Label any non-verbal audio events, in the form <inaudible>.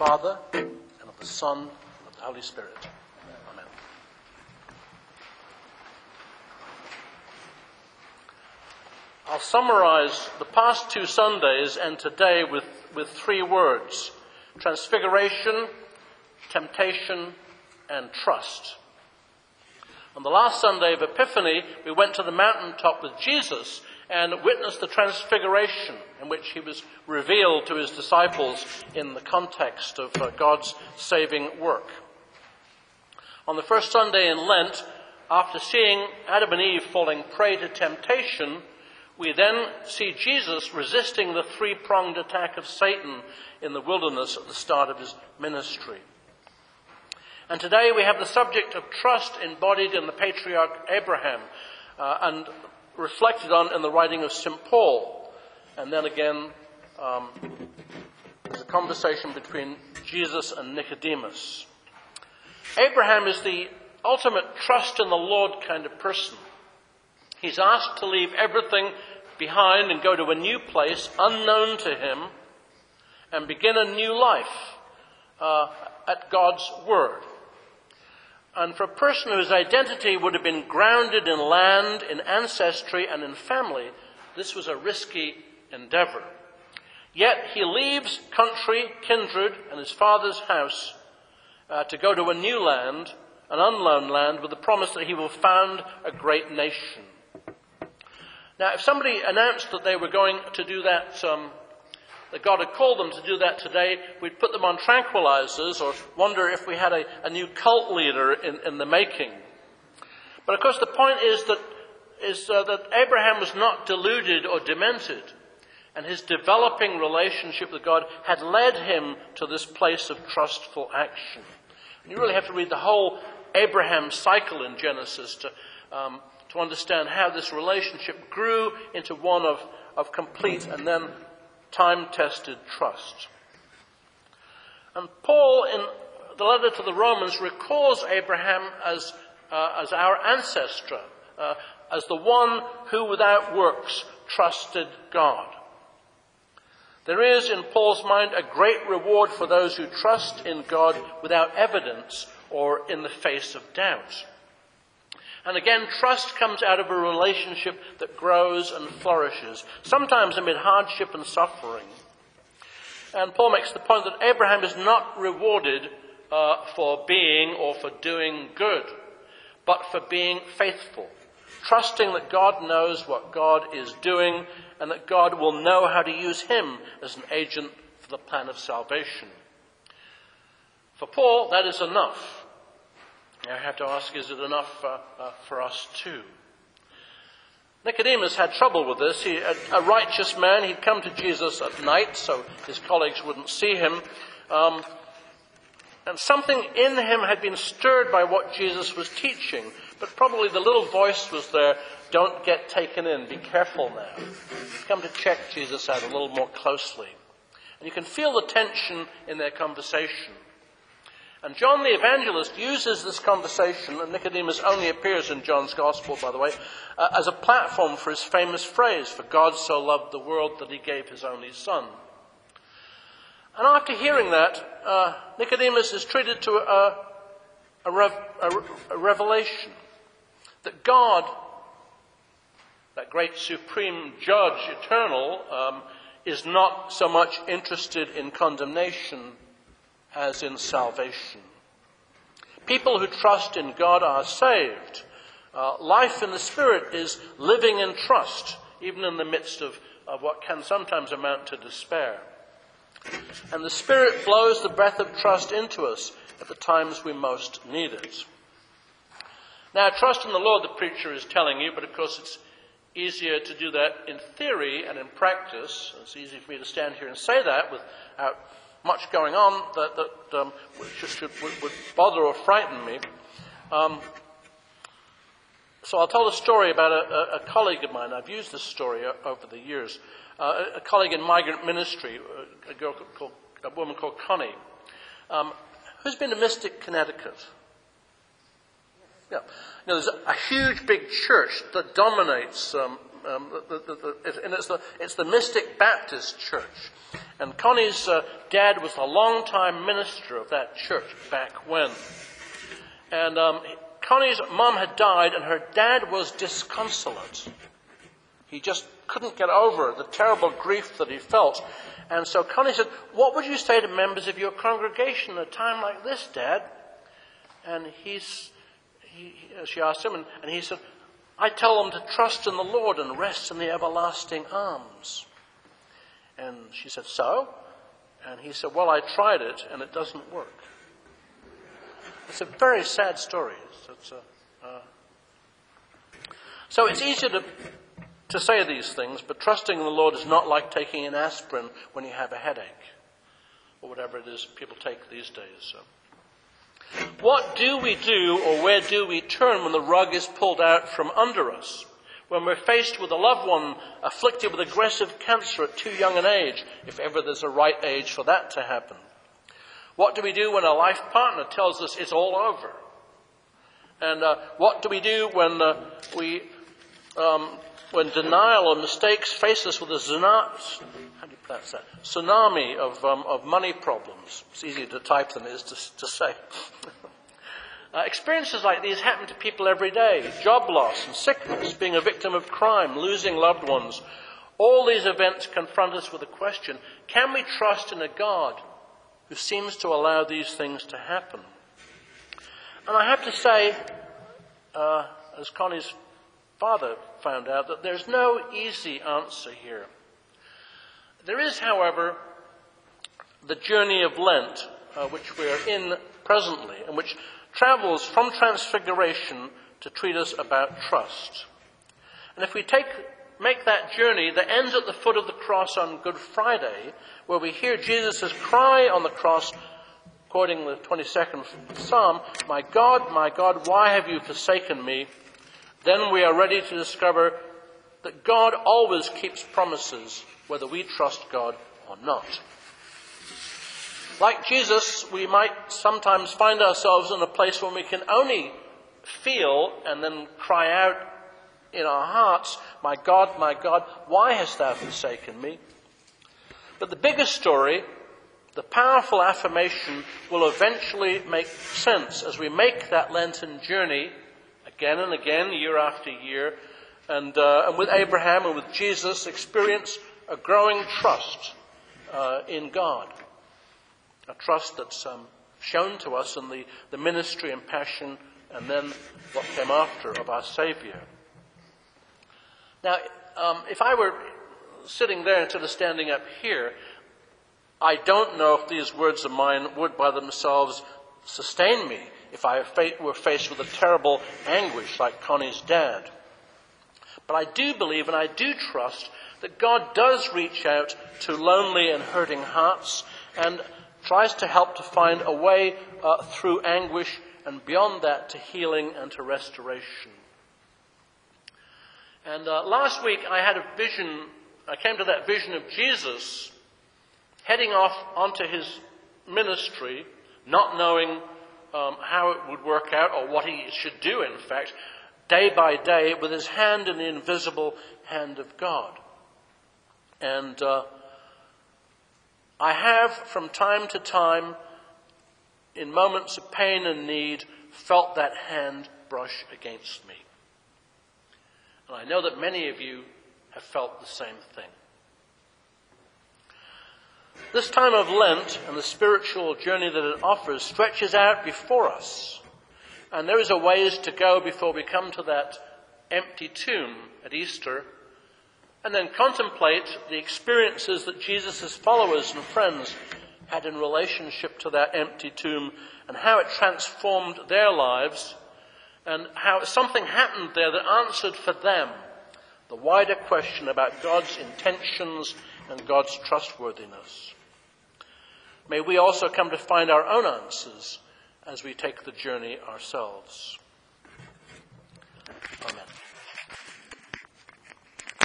Father, and of the Son, and of the Holy Spirit. Amen. I'll summarize the past two Sundays and today with, with three words transfiguration, temptation, and trust. On the last Sunday of Epiphany, we went to the mountaintop with Jesus and witnessed the transfiguration in which he was revealed to his disciples in the context of uh, God's saving work. On the first Sunday in Lent, after seeing Adam and Eve falling prey to temptation, we then see Jesus resisting the three pronged attack of Satan in the wilderness at the start of his ministry. And today we have the subject of trust embodied in the patriarch Abraham uh, and reflected on in the writing of St. Paul. And then again, um, there's a conversation between Jesus and Nicodemus. Abraham is the ultimate trust in the Lord kind of person. He's asked to leave everything behind and go to a new place unknown to him and begin a new life uh, at God's Word. And for a person whose identity would have been grounded in land, in ancestry, and in family, this was a risky endeavor. Yet he leaves country, kindred, and his father's house uh, to go to a new land, an unknown land, with the promise that he will found a great nation. Now, if somebody announced that they were going to do that, um, that God had called them to do that today, we'd put them on tranquilizers or wonder if we had a, a new cult leader in, in, the making. But of course, the point is that, is, uh, that Abraham was not deluded or demented, and his developing relationship with God had led him to this place of trustful action. And you really have to read the whole Abraham cycle in Genesis to um, to understand how this relationship grew into one of, of complete and then time tested trust. And Paul, in the letter to the Romans, recalls Abraham as, uh, as our ancestor, uh, as the one who without works trusted God. There is, in Paul's mind, a great reward for those who trust in God without evidence or in the face of doubt. And again, trust comes out of a relationship that grows and flourishes, sometimes amid hardship and suffering. And Paul makes the point that Abraham is not rewarded uh, for being or for doing good, but for being faithful, trusting that God knows what God is doing and that God will know how to use him as an agent for the plan of salvation. For Paul, that is enough. I have to ask, is it enough uh, uh, for us too? Nicodemus had trouble with this. He, a, a, righteous man, he'd come to Jesus at night so his colleagues wouldn't see him. Um, and something in him had been stirred by what Jesus was teaching, but probably the little voice was there don't get taken in, be careful now. Come to check Jesus out a little more closely. And you can feel the tension in their conversation. And John the Evangelist uses this conversation, and Nicodemus only appears in John's Gospel, by the way, uh, as a platform for his famous phrase, For God so loved the world that he gave his only Son. And after hearing that, uh, Nicodemus is treated to a, a, rev, a, a revelation that God, that great supreme judge, eternal, um, is not so much interested in condemnation as in salvation. People who trust in God are saved. Uh, life in the Spirit is living in trust, even in the midst of, of what can sometimes amount to despair. And the Spirit blows the breath of trust into us at the times we most need it. Now, trust in the Lord, the preacher is telling you, but of course it's easier to do that in theory and in practice. It's easy for me to stand here and say that without much going on that, that um, should, would, bother or frighten me. Um, so I'll tell a story about a, a, a, colleague of mine. I've used this story over the years. Uh, a, colleague in migrant ministry, a, girl called, a woman called Connie, um, who's been to Mystic, Connecticut. Yeah. You know, there's a, huge big church that dominates um, um, the, the, the, and it's the, it's the Mystic Baptist Church. And Connie's uh, dad was a long-time minister of that church back when. And um, Connie's mom had died, and her dad was disconsolate. He just couldn't get over the terrible grief that he felt. And so Connie said, What would you say to members of your congregation at a time like this, Dad? And he's, he, she asked him, and, and he said, I tell them to trust in the Lord and rest in the everlasting arms. And she said, So? And he said, Well, I tried it and it doesn't work. It's a very sad story. It's, a, uh, so it's easy to, to say these things, but trusting in the Lord is not like taking an aspirin when you have a headache or whatever it is people take these days. So. What do we do or where do we turn when the rug is pulled out from under us? When we're faced with a loved one afflicted with aggressive cancer at too young an age, if ever there's a right age for that to happen? What do we do when a life partner tells us it's all over? And uh, what do we do when uh, we, um, when denial or mistakes face us with a tsunami, how do you pronounce that? Tsunami of, um, of money problems. It's easier to type than it is to, to say. <laughs> uh, experiences like these happen to people every day. Job loss and sickness, being a victim of crime, losing loved ones. All these events confront us with the question, can we trust in a God who seems to allow these things to happen. And I have to say, uh, as Connie's father found out, that there's no easy answer here. There is, however, the journey of Lent, uh, which we are in presently, and which travels from Transfiguration to treat us about trust. And if we take make that journey that ends at the foot of the cross on Good Friday, where we hear Jesus' cry on the cross, quoting the 22nd Psalm, My God, my God, why have you forsaken me? Then we are ready to discover that God always keeps promises, whether we trust God or not. Like Jesus, we might sometimes find ourselves in a place where we can only feel and then cry out in our hearts, My God, my God, why hast thou forsaken me? But the bigger story, the powerful affirmation, will eventually make sense as we make that Lenten journey again and again, year after year, and, uh, and with Abraham and with Jesus, experience a growing trust uh, in God. A trust that's um, shown to us in the, the ministry and passion and then what came after of our Saviour. Now, um, if I were sitting there instead of standing up here, I don't know if these words of mine would by themselves sustain me if I were faced with a terrible anguish like Connie's dad. But I do believe and I do trust that God does reach out to lonely and hurting hearts and tries to help to find a way uh, through anguish and beyond that to healing and to restoration. And uh, last week I had a vision, I came to that vision of Jesus heading off onto his ministry, not knowing um, how it would work out or what he should do, in fact, day by day with his hand in the invisible hand of God. And uh, I have, from time to time, in moments of pain and need, felt that hand brush against me. And I know that many of you have felt the same thing. This time of Lent and the spiritual journey that it offers stretches out before us. And there is a ways to go before we come to that empty tomb at Easter and then contemplate the experiences that Jesus' followers and friends had in relationship to that empty tomb and how it transformed their lives and how something happened there that answered for them the wider question about God's intentions and God's trustworthiness. May we also come to find our own answers as we take the journey ourselves. Amen.